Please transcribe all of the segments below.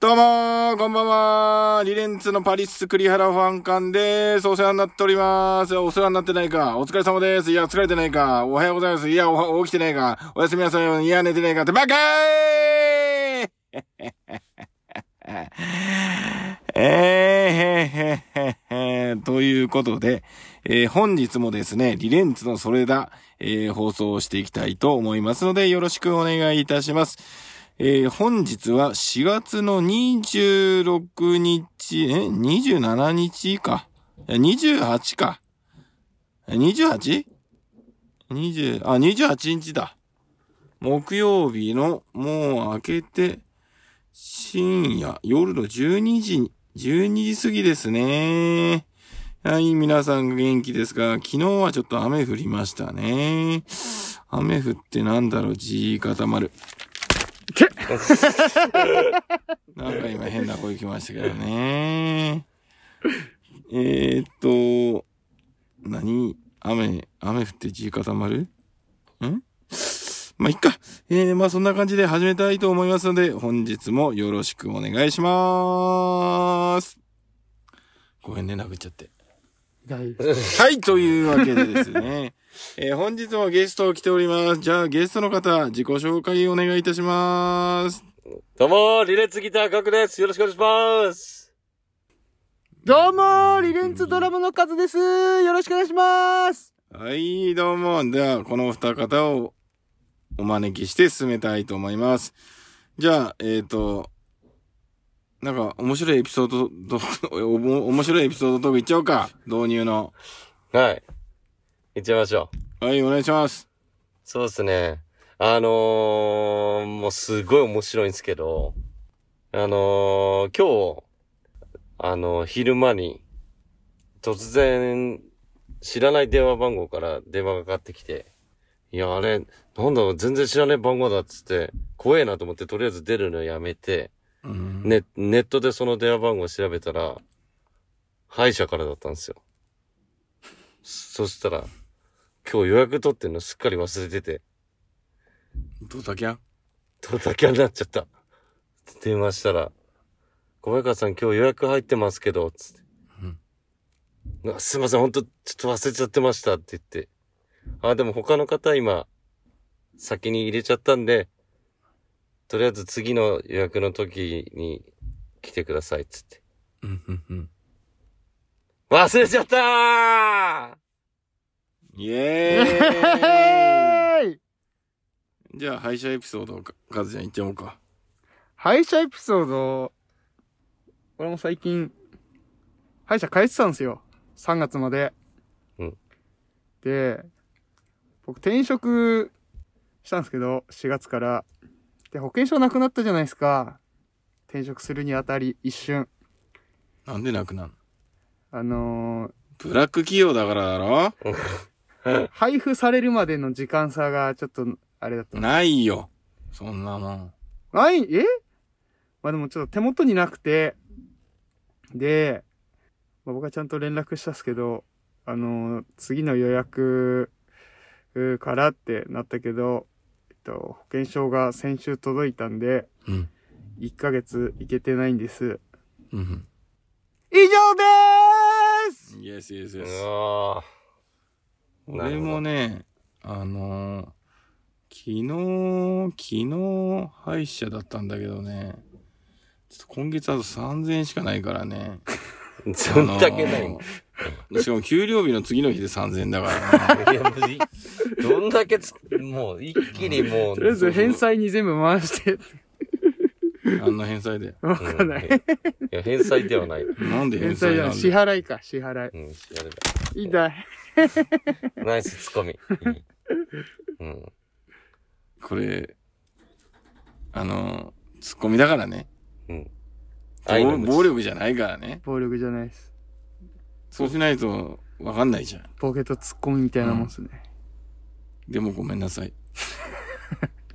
どうもー、こんばんはー。リレンツのパリス栗原ファン館でーす。お世話になっております。お世話になってないか。お疲れ様です。いや、疲れてないか。おはようございます。いや、おは起きてないか。おやすみなさい。いや、寝てないか。ってバカーい えー、へへへへということで、えー本日もですね、リレンツのそれだ、えー放送をしていきたいと思いますので、よろしくお願いいたします。えー本日は4月の26日、え ?27 日か。28か。28?20、あ、28日だ。木曜日の、もう明けて、深夜、夜の12時、12時過ぎですね。はい、皆さん元気ですが、昨日はちょっと雨降りましたね。雨降ってなんだろう、G 固まる。なんか今変な声来ましたけどね。えー、っと、何？雨、雨降って G 固まる？ん？まあ、いっか。えー、まあ、そんな感じで始めたいと思いますので、本日もよろしくお願いします。ごめんね、殴っちゃって。大 はい、というわけでですね。えー本日もゲストを来ております。じゃあ、ゲストの方、自己紹介お願いいたします。どうも、リレッツギター角です。よろしくお願いします。どうもーリレンツドラムのカズですよろしくお願いしますはい、どうも。では、この二方をお招きして進めたいと思います。じゃあ、えっ、と、なんか、面白いエピソード、ど、おも面白いエピソードトークいっちゃおうか。導入の。はい。行っちゃいましょう。はい、お願いします。そうですね。あのー、もうすごい面白いんですけど、あのー、今日、あの、昼間に、突然、知らない電話番号から電話がかかってきて、いや、あれ、なんだろう、全然知らない番号だっつって、怖えなと思って、とりあえず出るのやめて、うん。ネネットでその電話番号を調べたら、歯医者からだったんですよ。そしたら、今日予約取ってんのすっかり忘れてて、ドタキャンドタキャンになっちゃった。電話したら、小早川さん今日予約入ってますけど、つって。あすいません、ほんと、ちょっと忘れちゃってましたって言って。あ、でも他の方今、先に入れちゃったんで、とりあえず次の予約の時に来てください、つって。うん、うん、うん。忘れちゃったーイエーイじゃあ、敗者エピソードをか、カズちゃん言っちゃおうか。歯医者エピソード、俺も最近、歯医者通ってたんですよ。3月まで。うんで、僕転職したんですけど、4月から。で、保険証なくなったじゃないですか。転職するにあたり、一瞬。なんでなくなるのあのブラック企業だからだろ？ー配布されるまでの時間差がちょっと、あれだった。ないよ。そんなもん。ない？え？まあでもちょっと手元になくて、で、まあ、僕はちゃんと連絡したっすけど、あのー次の予約うーからってなったけど、と、保険証が先週届いたんで、うん。1ヶ月いけてないんです。うん。以上でーすイエスイエスイエうス。わ俺もね、あのー昨日、昨日、歯医者だったんだけどね、ちょっと今月あと3000円しかないからね。ーどんだけないの？あのーしかも給料日の次の日で3000円だからいや、無理。どんだけつ、もう一気にもう。とりあえず返済に全部回して、な。あんな返済で。わかんない。いや、返済ではない。なんで返返済じゃない。支済なんで払いか、支払い。うん、知られいいんだ。た。ナイスツッコミ。いいうん。これ、あのーツッコミだからね。うん。暴暴力じゃないからね。暴力じゃないです。そうしないとわかんないじゃん。ボケとツッコミみたいなもんっすね。でもごめんなさい。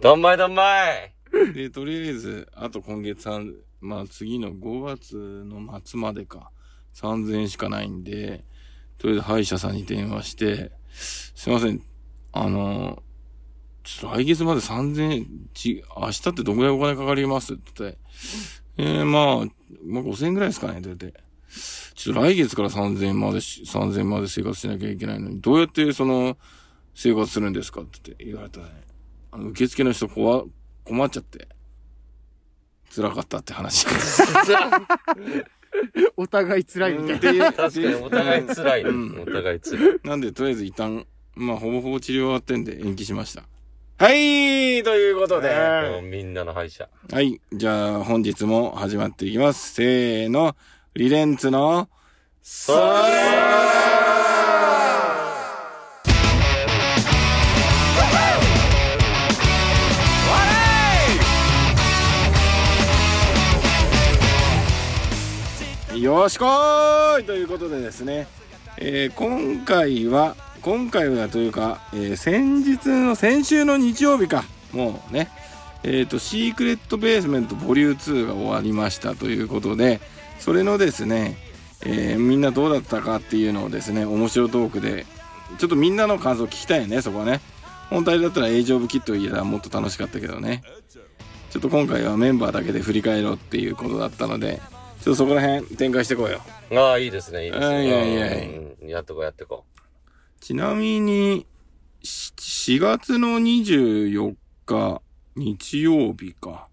どんまいどんまいで、とりあえず、あと今月3、まあ次の5月の末までか、3000円しかないんで、とりあえず歯医者さんに電話して、すいません、あの、ちょっと来月まで3000円、ち、明日ってどんぐらいお金かかりますって言って、えー、まあ、まあ5000円ぐらいですかね、大体。ちょっと来月から3000円までし、3000円まで生活しなきゃいけないのに、どうやってその、生活するんですかって言われたらね、あの、受付の人困、困っちゃって、辛かったって話。お互い辛いみたいっていう確かにお互い辛いね。うんお互い辛い。なんで、とりあえず一旦、まあ、ほぼほぼ治療終わってんで延期しました。はいということで、みんなの歯医者。はい。じゃあ、本日も始まっていきます。せーの、リレンツの、それよしこーい!ということでですね、えー今回は、今回はというか、えー先日の、先週の日曜日か、もうね、えっ、と、シークレットベースメントボリュー2が終わりましたということで、それのですね、えーみんなどうだったかっていうのをですね、面白トークで、ちょっとみんなの感想聞きたいよね、そこはね。本体だったらエイジオブキット言えたらもっと楽しかったけどね。ちょっと今回はメンバーだけで振り返ろうっていうことだったので、ちょっとそこら辺展開してこうよ。ああ、いいですね、いいですね。はいはいはいうんやってこうやってこちなみに、し4月の24日、日曜日か。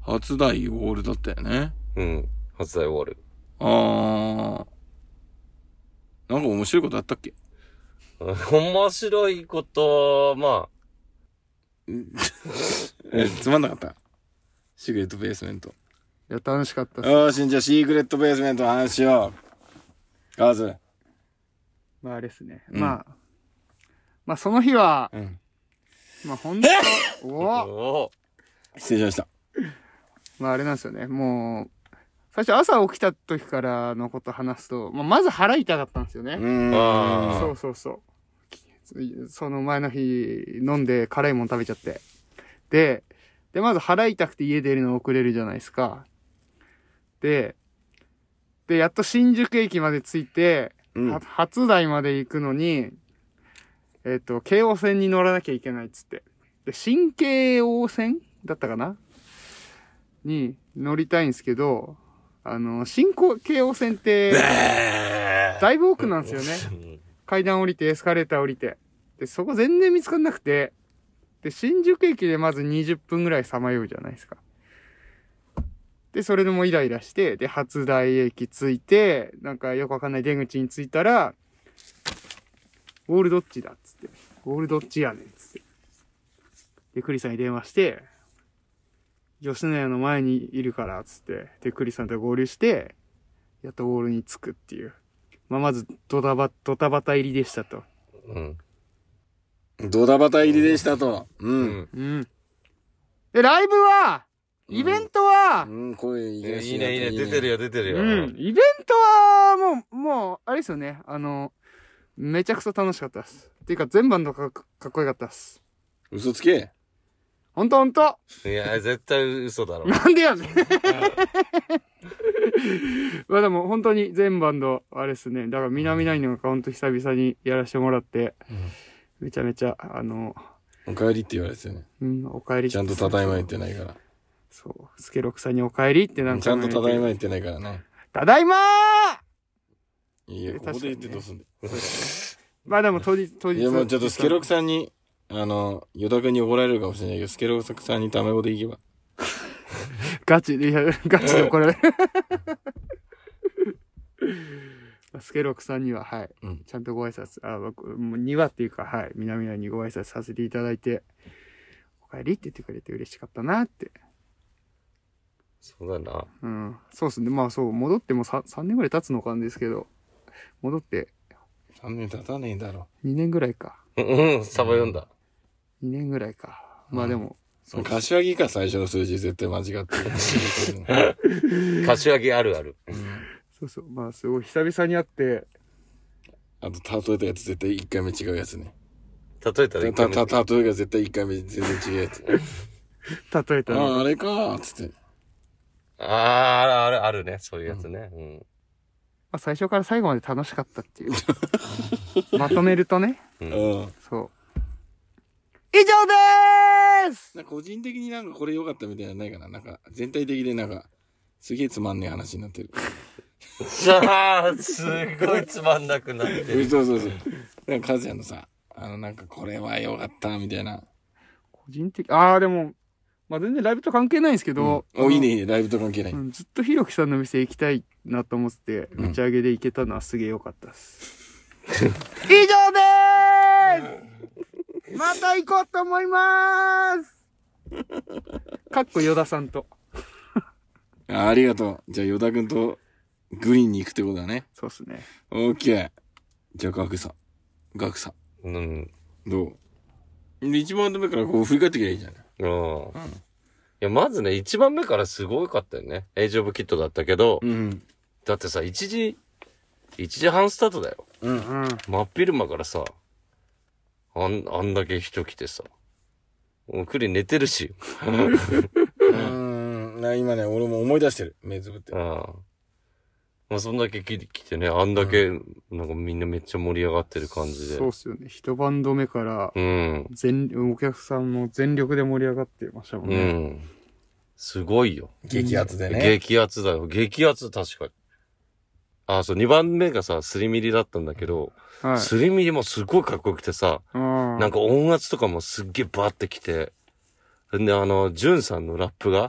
初代ウォールだったよね。う。うん。初代ウォール。あー。なんか面白いことあったっけ？うん面白いこと、ま え、つまんなかった？シークレットベースメント。いや、楽しかったっす。よーし、じゃあシークレットベースメントの話しよう。ガーズ。まあ、あれですね。うんまあ、まあ、その日は、うん。まあ、ほんと、あ。おお失礼しました。まあ、あれなんですよね。もう、最初朝起きた時からのこと話すと、まあ、まず腹痛かったんですよね。うーん。あーそうそうそう。その前の日飲んで辛いもん食べちゃって。で、で、まず腹痛くて家出るの遅れるじゃないですか。で、で、やっと新宿駅まで着いて、うんは初台まで行くのに、えっ、と、京王線に乗らなきゃいけないっつって。で、新京王線だったかな？に乗りたいんですけど、あの、新京王線って、だいぶ奥なんですよね。うん階段降りてエスカレーター降りて。で、そこ全然見つかんなくて。で、新宿駅でまず20分ぐらいさまようじゃないですか。で、それでもうイライラして、で、初台駅着いて、なんかよくわかんない出口に着いたら、ウォールどっちだっつって。ウォールどっちやねんっつって。で、クリさんに電話して、吉野家の前にいるから、つって。で、クリさんと合流して、やっとウォールに着くっていう。まあ、まず、ドタバ、ドタバタ入りでしたと。うん。ドタバタ入りでしたと。う。うんん。うん。で、ライブは、イベントは、うん、声いいいいね、いいね、出てるよ、出てるよ。うん。イベントは、もう、もう、あれですよね。あの、めちゃくちゃ楽しかったです。っていうか、全バンドかかっこよかったです。嘘つけ。ほんとほんといや、絶対嘘だろ。なんでやねん まあでも本当に全バンド、あれですね。だから南ナインのがほんと久々にやらせてもらって、めちゃめちゃ、あの、お帰りって言われてたよね。うん、お帰りちゃんとただいま言ってないから。そう、スケロクさんにお帰りってなんかちゃんとただいまい言ってないからね。ただいまーいいよ、えここで言ってどうすんだよ。まあでも当日、当日。いや、もうちょっとスケロクさんに、あの、ヨタ君に怒られるかもしれないけど、スケロクさんにタメ語でいけば。ガチで、いや、ガチで怒られる。スケロクさんには、はい、うんちゃんとご挨拶、あ、僕、もう2話っていうか、はい、南谷にご挨拶させていただいて、お帰りって言ってくれて嬉しかったなって。そうだな。うん。そうっすね。まあそう、戻っても 3, 3年ぐらい経つのかんですけど、戻って3年経たねえだろ。2年ぐらいか。うん、うんサバ読んだ。2年ぐらいか。まあでも、そう柏木か最初の数字絶対間違ってる。柏木あるある。そうそう。まあすごい久々に会って、あと、例えたやつ絶対1回目違うやつね。例えたら一た、回目た、例えが絶対1回目全然違うやつ。例えたの。ああ、あれかーっつって。あー、あるある、あるね。そういうやつね。うん。まあ、最初から最後まで楽しかったっていう。まとめるとね、う。うんん。そう。以上でーすなんか個人的になんかこれ良かったみたいなのないかな？なんか全体的でなんか、すげえつまんねえ話になってる。ああ、すごいつまんなくなってる。そうそうそう。なんか、カズヤのさ、あの、なんかこれは良かったみたいな。個人的、あーでも、まあ全然ライブと関係ないんですけど、お、いいねいいね、ライブと関係ない。うんずっとひろきさんの店行きたいなと思ってて、うん打ち上げで行けたのはすげえ良かった です。以上また行こうと思いまーす かっこ与田さんと。あありがとう。じゃあ、ヨダ君とグリーンに行くってことだね。そうっすね。オッケー。じゃあ、ガクさん。ガクさうん。ん。どう？で一番目からこう振り返ってきゃいいじゃない。うん。いや、まずね、一番目からすごかったよね。エイジオブキットだったけど、うん。だってさ、1時、1時半スタートだよ。うん。うん。真っ昼間からさ、あん、あんだけ人来てさ。もうクリ寝てるし。うん。な 今ね、俺も思い出してる。目つぶってうん。。まあ、そんだけ来来てね、あんだけ、なんかみんなめっちゃ盛り上がってる感じで。そうっすよね。一バンド目から、うん。全、お客さんも全力で盛り上がってましたもんうね。ん。すごいよ。激アツでね。激アツだよ。激アツ、確かに。あ、そう、2番目がさ、スリミリだったんだけど、はい。スリミリもすごいかっこよくてさ、ななんか音圧とかもすっげえバーってきて、んで、あの、ジュンさんのラップが、や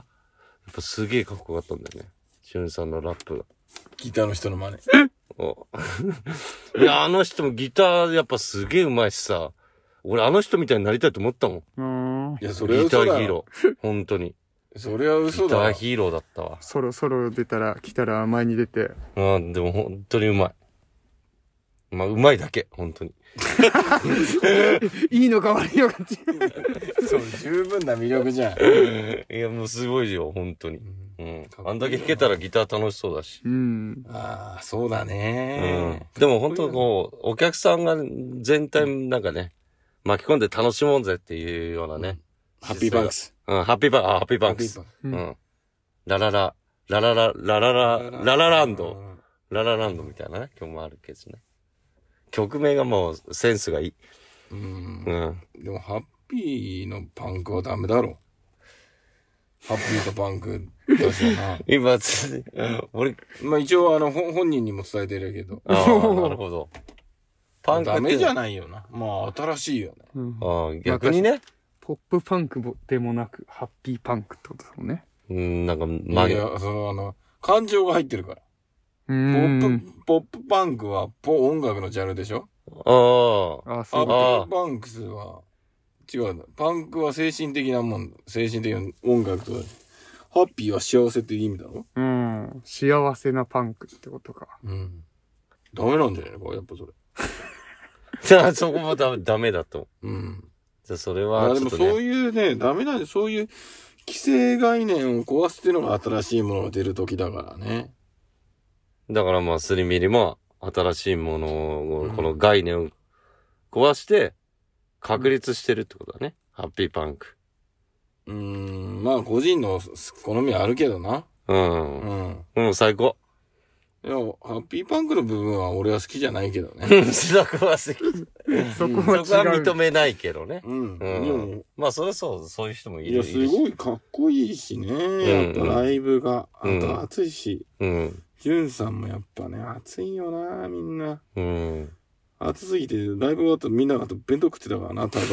っぱすげえかっこよかったんだよね。ジュンさんのラップが。ギターの人の真似。お いや、あの人もギターやっぱすげえ上手いしさ、俺あの人みたいになりたいと思ったもん。うん。いや、それはギターヒーロろ。ー。本当に。それはギ嘘だろ。ターヒーローだったわ。そろそろ出たら、来たら前に出て。うん、でも本当にうまい。まあ、うまいだけ、本当に。いいのか悪いのかって。そう、十分な魅力じゃん。いや、もうすごいよ、本当に。うんあんだけ弾けたらギター楽しそうだし。うん。ああ、そうだうんね。。でも本当こう、お客さんが全体なんかね、巻き込んで楽しもうぜっていうようなね。ハッピーバンクス。うん、ハッピーバンク、あ、ハッピーバンクス。うんうん。ラララ、ラララ、ラララ、ス。ララランド。。ララランドみたいなね、曲もあるけどね。曲名がもうセンスがいい。うんう。ん。でも、ハッピーのパンクはダメだろ。ハッピーとパンクだしな。今、つ俺、まあ一応、あの、本本人にも伝えてるけど。ああ、なるほど。パンクってダメじゃないよな。まあ、新しいよね。うんああ、逆にね。ポップパンクでもなく、ハッピーパンクってことですもんね。うん、なんか、い曲げ、や、その、あの、感情が入ってるから。うポん。ップ、ポップパンクは、ポ音楽のジャンルでしょ？ああ、あ、そうハッピーパンクスは、違うな。パンクは精神的なもん。精神的な音楽と、ハッピーは幸せって意味だろ？と。うん。幸せなパンクってことか。うん。ダメなんじゃないの？かやっぱそれ。じゃあそこもダメ、ダメだと。うん。じゃあそれあは、でもそう。いうね、ダメなんで、そういう既成概念を壊すっていうのが新しいものが出る時だからね。だからまあ、スリミリも、新しいものをう、んこの概念を壊して、確立してるってことだね。ハッピーパンク。うーん、まあ個人の好みはあるけどな。う。うんん。うん、最高。でも、ハッピーパンクの部分は俺は好きじゃないけどね。そこは好き。そ こそこは。認めないけどね。うん。うんまあ、それはそう、そういう人もいる。いや、すごいかっこいいしね。やっぱライブが。あうんと熱いし。うん。ジュンさんもやっぱね、熱いよな、みんな。うん。暑すぎて、ライブ終わったらみんなが弁当食ってたからな、ただ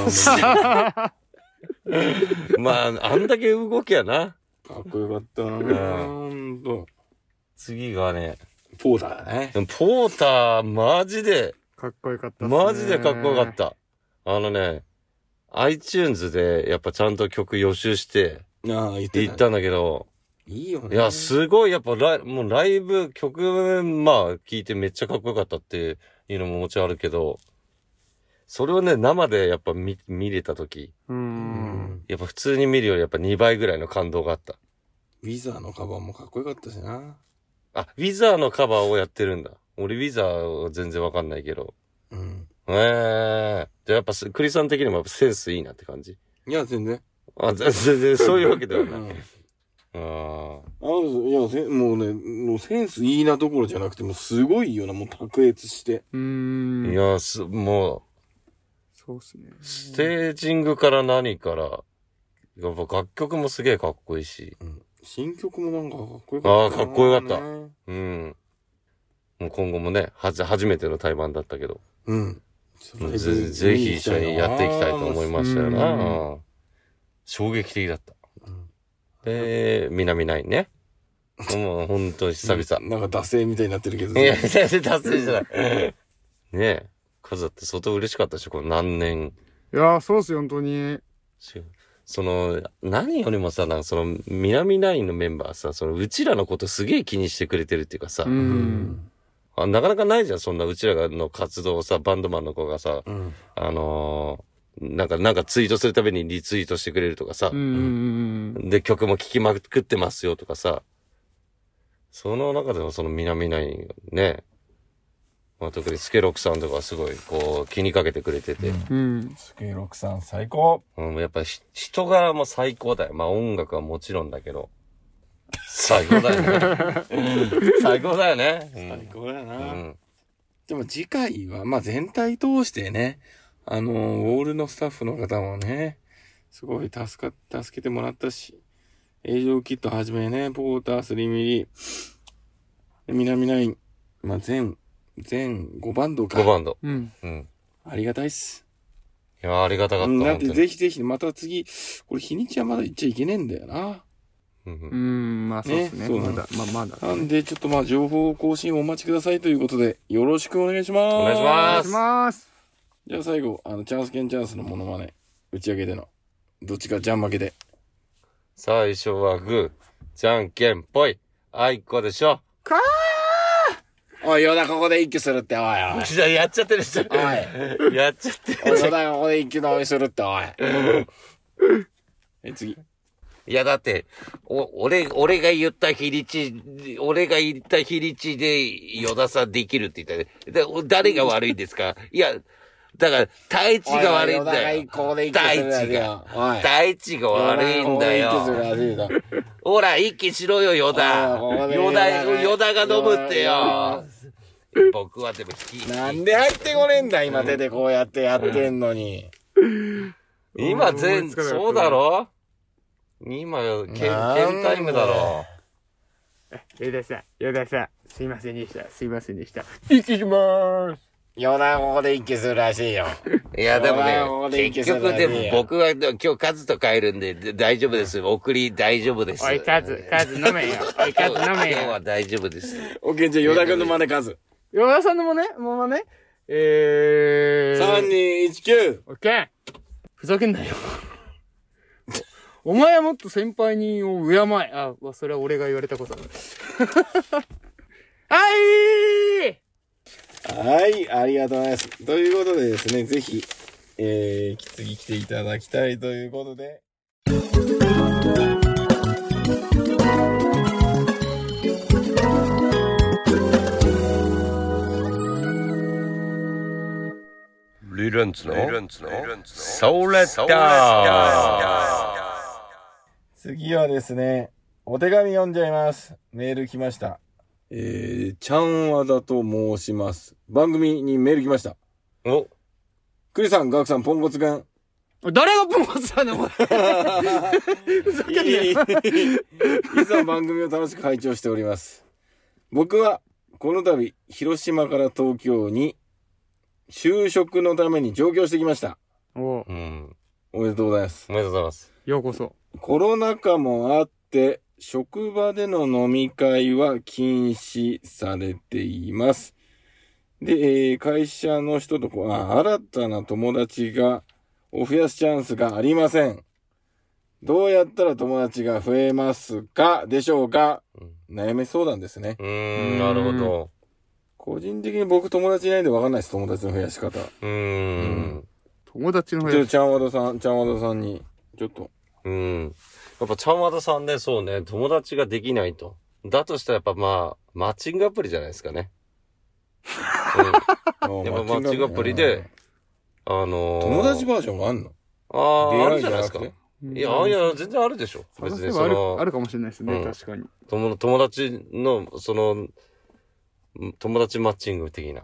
もまあ、あんだけ動きやな。かっこよかったな、ほんと。次がね、ポーだね。ポーター、マジで、かっこよかった。マジでかっこよかっ。た。あのね、iTunes でやっぱちゃんと曲予習してああ、言ってた。行ったんだけど、いいよね。いや、すごいやっぱライもうライブ、曲、まあ聞いてめっちゃかっこよかったっていうのももちろんあるけど、それをね、生でやっぱ見、見れた時う。うんん。やっぱ普通に見るよりやっぱ2倍ぐらいの感動があった。ウィザーのカバンもかっこよかったしな。あ、ウィザーのカバーをやってるんだ。俺ウィザーは全然わかんないけど。うん。ええー。じゃあやっぱすクリさん的にもセンスいいなって感じ？いや、全然。あ、全全然そういうわけではうない。ん。ああの、いや、せもうね、もうセンスいいなどころじゃなくて、もうすごいよな、もう卓越して。うあ。ん。いや、す、もそそうっすね。ステージングから何から、やっぱ楽曲もすげえかっこいいし。うん新曲もなんかかっこよあーかっこよかったねうん。もう今後もね、はじ、初めての対バンだったけど、うん。ぜぜひ一緒にやっていきたいと思いましたような。うん衝撃的だった。うんで、南ナインね。もう本当に久々。なんか惰性みたいになってるけど。いや、全然達成じゃない。ねえ。カズだって相当嬉しかったでしょ、この何年。いやー、そうっすよ、本当に。しその、何よりもさ、なんかその、南ナインのメンバーさ、その、うちらのことすげえ気にしてくれてるっていうかさ、う。うんあなかなかないじゃん、そんなうちらの活動をさ、バンドマンの子がさ、うん。あのーなんか、なんかツイートするたびにリツイートしてくれるとかさで、曲も聴きまくってますよとかさ、その中でもその南ナインね、まあ、特にスケロックさんとかはすごいこう気にかけてくれてて、うん。スケロクさん最高。うん、やっぱ人柄も最高だよ。まあ音楽はもちろんだけど、最高だよね。最高だよね。最高だような。ん。でも次回は、まあ全体通してね、あの、ウォールのスタッフの方もね、すごい助か、助けてもらったし、営業キットはじめね、ポーター、スリミリ、南ナイン、まあ全、全5バンドか。5バンド。うん。うん。ありがたいっす。いや、ありがたかった。うん、だって本当にぜひぜひ、また次、これ日にちはまだ行っちゃいけねえんだよな。うんううんん、まあそうですね。ねそうまだ、まあまだ。なんで、ちょっとまあ、情報更新をお待ちくださいということで、よろしくお願いします。お願いしお願ますいします。じゃあ最後、あの、チャンスケンチャンスのモノマネ、打ち上げでの、どっちかじゃん負けで。最初はグー、じゃんけんぽい、あいこでしょ。おい、ヨダここで一気するって、おい、おい。じゃあやっちゃってるじゃん。おい。やっちゃってる。ヨダここで一気飲みするって、おい。え、次。いや、だって、お、俺、俺が言った日にち、俺が言った日にちで、与田さんできるって言ったね。で、お誰が悪いんですか？いや、だから、太一が悪いんだよ。ここで一気するやつよ。おい。太一が悪いんだよ。ほら、一気しろよ、与田。おいここで与田、与田与田が飲むってよ。僕はでも引き。なんで入ってこねえんだ、今手でこうやってやってんのに。今全、そうだろ？今よ、ケン、ケンタイムだろ。ヨダさん、ヨダさん、すいませんでした。すいませんでした。行きまーす。ヨダここで一気するらしいよ。いや、でもね、結局でも僕は今日カズと帰るんでで大丈夫です。送り大丈夫です。おい、カズ、カズ飲めよ。おい、カズ飲今めよ。日は大丈夫です。オッケー、じゃあ、ヨダ君の真似数。ヨダさんのもね、もうね、えー。3、2、1、9。オッケーふざけんなよ。お前はもっと先輩にを敬え。あ、わそれは俺が言われたことだ。はいはい、ありがとうございます。ということでですね、ぜひ、えー、次来ていただきたいということで。リレンツの？ソーレッダ次はですね、お手紙読んじゃいます。メール来ました。えー、ちゃんわだと申します。番組にメール来ました。ーお、クリさん、ガクさん、ポンコツくん。誰がポンコツだね、お前。ふざけん。いつも番組を楽しく拝聴しております。僕は、この度、広島から東京に、就職のために上京してきました。おううん。おめでとうございます。おめでとうございます。ようこそ。コロナ禍もあって、職場での飲み会は禁止されています。で、えー会社の人とこうあ、新たな友達が、を増やすチャンスがありません。どうやったら友達が増えますかでしょうか？悩み相談ですね。うーん、なるほど。個人的に僕友達いないんでわかんないです、友達の増やし方。ちうーん。友達のょっとちゃんわださん、ちゃんわださんに、ちょっと。うん。やっぱ、ちゃんわたさんね、そうね、友達ができないと。だとしたらやっぱまあ、マッチングアプリじゃないですかね。うん。やっぱマッチングアプリで、あのー、友達バージョンがあんの？ああ、あるじじゃないですか。いや、いや、全然あるでしょ。別探せばある、にそのあ、るかもしれないですね、うん確かに。友友達の、その、友達マッチング的な。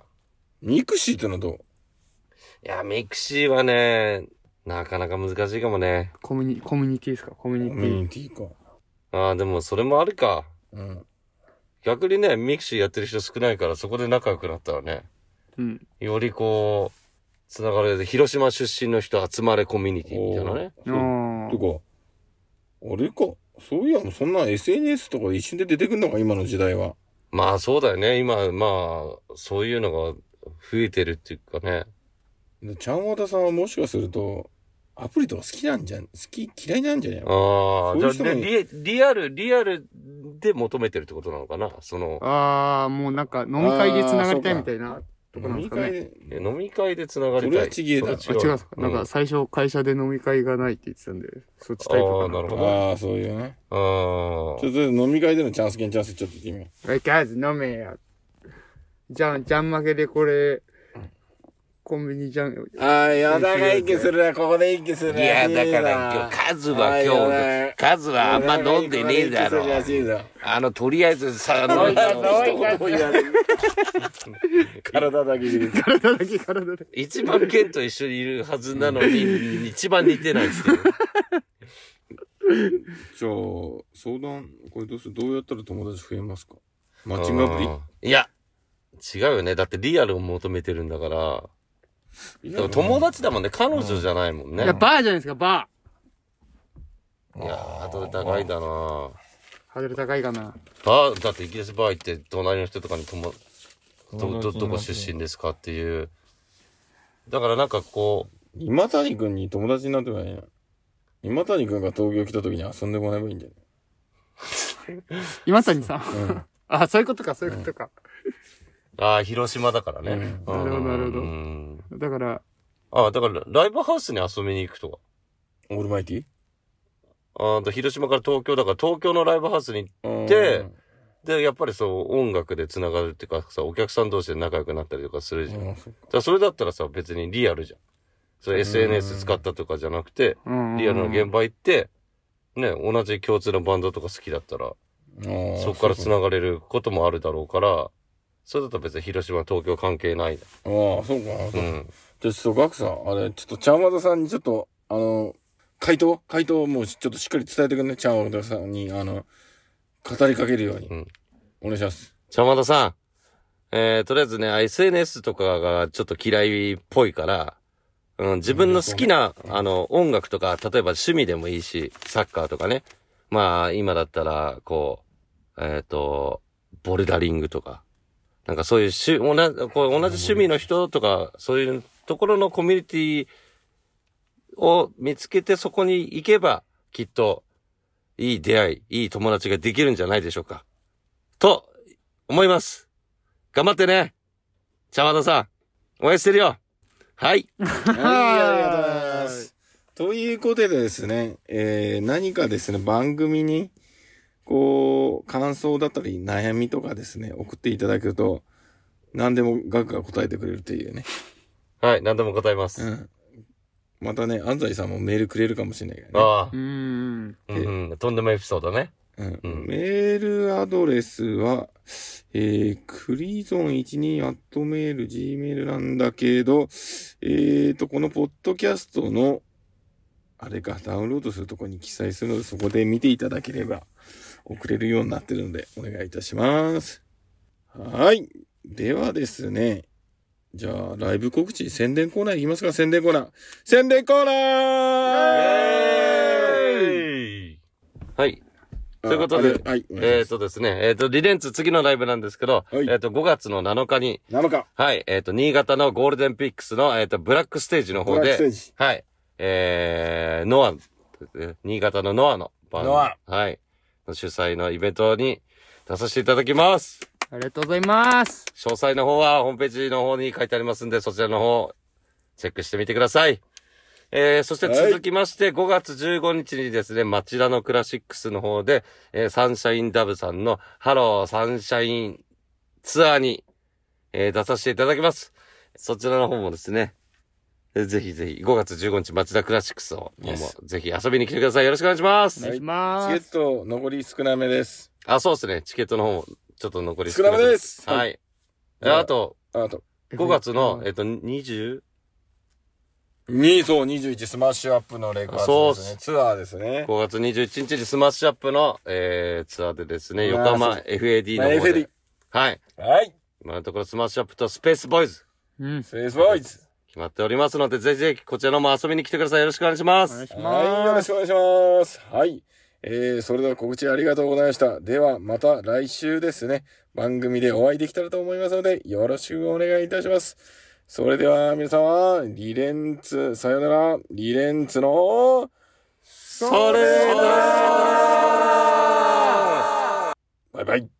mixi ってのはどう？いや、 mixi はね、なかなか難しいかもね。コミュニ、コミュニティですか？コミュニコティ。ミュニティか。ああ、でもそれもあるか。うん。逆にね、 mixi やってる人少ないから、そこで仲良くなったらね、うん。よりこう、つながれる、広島出身の人集まれコミュニティみたいなね。あーてか、あれか。そういや、そんな SNS とか一瞬で出てくんのか、今の時代は。まあそうだよね。今、まあ、そういうのが増えてるっていうかね。でちゃんわたさんはもしかすると、アプリとか好きなんじゃん、好き、嫌いなんじゃないあそあ、じゃあういう人もリ、リアル、リアルで求めてるってことなのかな？その、あー、もうなんか飲み会で繋がりたいみたいなとこなんですかね。飲み会で、え飲み会で繋がりたい。それはちげえだあ、違うんですか、なんか最初会社で飲み会がないって言ってたんで、そっちタイプかな。あーなるほどああ、そういうね。あちょっと飲み会でのチャンス券チャンスちょっと言ってみよおい、キャーズ飲めよ。じゃん、じゃん負けでこれ、コンビニじゃん。う。ああ、やだが息するな、ここで息するいや、だから今日、カズは今日、カズはあんま飲んでねえだろ。あの、とりあえずさ、あの、おいカズおいカズ体だけで。体だけ体だけ。一番ケンと一緒にいるはずなのに、一番似てないですよ。じゃあ、相談、これどうする？どうやったら友達増えますか？マッチングアプうんいや、違うよね。だってリアルを求めてるんだから。友達だもんね。彼女じゃないもんね。いや、バーじゃないですか、バいやー、ハードル高いんだなー。ハードル高いかな。バー、だってイギリスバー行って、隣の人とかに友、ど、ど、どこ出身ですかっていう。だからなんかこ今谷くんに友達になってもらえない今谷くんが東京来た時に遊んでもらえばいいんじゃ今谷さん？あ、そういうことか、そういうことか。う、ああ、広島だからね。うんなるほどなるほどうんだから、ああ、だからライブハウスに遊びに行くとか。オールマイティああ、広島から東京だから東京のライブハウスに行って、で、やっぱりそう、音楽で繋がるっていうかさ、お客さん同士で仲良くなったりとかするじゃん。そっらそれだったらさ、別にリアルじゃん。それ SNS 使ったとかじゃなくて、うんリアルの現場行って、ね、同じ共通のバンドとか好きだったら、場そこから繋がれることもあるだろうから、それだったら別に広島、東京関係ない。ああ、そうか。うん。じゃあちょっとガクさん、あれ、ちょっとちゃんわたさんにちょっと、あの、回答？回答をもうちょっとしっかり伝えてくんね。ちゃんわたさんに、あの、語りかけるように。うんお願いします。ちゃまださん、えー、とりあえずね、SNS とかがちょっと嫌いっぽいから、うん、自分の好きな、あの、音楽とか、例えば趣味でもいいし、サッカーとかね。まあ、今だったら、こう、えっ、と、ボルダリングとか。なんかそういうしゅ、同じ、こう同じ趣味の人とか、そういうところのコミュニティを見つけてそこに行けば、きっと、いい出会い、いい友達ができるんじゃないでしょうか。と、思います。頑張ってね。茶和田さん、応援してるよ。はい。はい、ありがとうございます。ということでですね、えー、何かですね、番組に、こう、感想だったり、悩みとかですね、送っていただけると、何でもガクが答えてくれるというね。はい、何でも答えます。うん。またね、安西さんもメールくれるかもしれないからね。ああう、ーん。うん、うん、とんでもエピソードね。うんうんメールアドレスは、えー、クリゾン12アットメール、gmail なんだけど、えーと、このポッドキャストの、あれか、ダウンロードするところに記載するので、そこで見ていただければ、送れるようになってるので、お願いいたします。はい。ではですね、じゃあ、ライブ告知、宣伝コーナーいきますか、宣伝コーナー。宣伝コーナーはい。ということではい。えっ、しとですね、えっ、と、リレンツ次のライブなんですけど、はいえっ、と、5月の7日に、ます。7日、はい、えっ、と、新潟のゴールデンピックスの、えっ、と、ブラックステージの方で。はい、えー、ノア、えー新潟のノアのバンド、ノアはい、主催のイベントに出させていただきます。ありがとうございます。詳細の方はホームページの方に書いてありますんで、そちらの方、チェックしてみてください。えー、そして続きまして、5月15日にですね、町田のクラシックスの方で、えー、サンシャインダブさんのハローサンシャインツアーに、えー、出させていただきます。そちらの方もですね、えーぜひぜひ、5月15日町田クラシックスを、もぜひ遊びに来てください。よろしくお願いします。お願いします。チケット残り少なめです。あ、そうですね。チケットの方も、ちょっと残り少なめですはい。じゃああと、あと、5月の、ええっと、20、に、そう、21 SMASH UP のレコードですね。ツアーですね。5月21日に SMASH UP の、えー、ツアーでですね、横浜 FAD の方 FAD で。はい。はい。今のところ SMASH UP と SPACE BOYS うん。 SPACE BOYS。決まっておりますので、ぜひぜひこちらのも遊びに来てください。よろしくお願いします。お願いします。はい、よろしくお願いします。はい。えー、それでは告知ありがとうございました。では、また来週ですね、番組でお会いできたらと思いますので、よろしくお願いいたします。それでは、皆様、リレンツ、さよなら、リレンツの、それだバイバイ。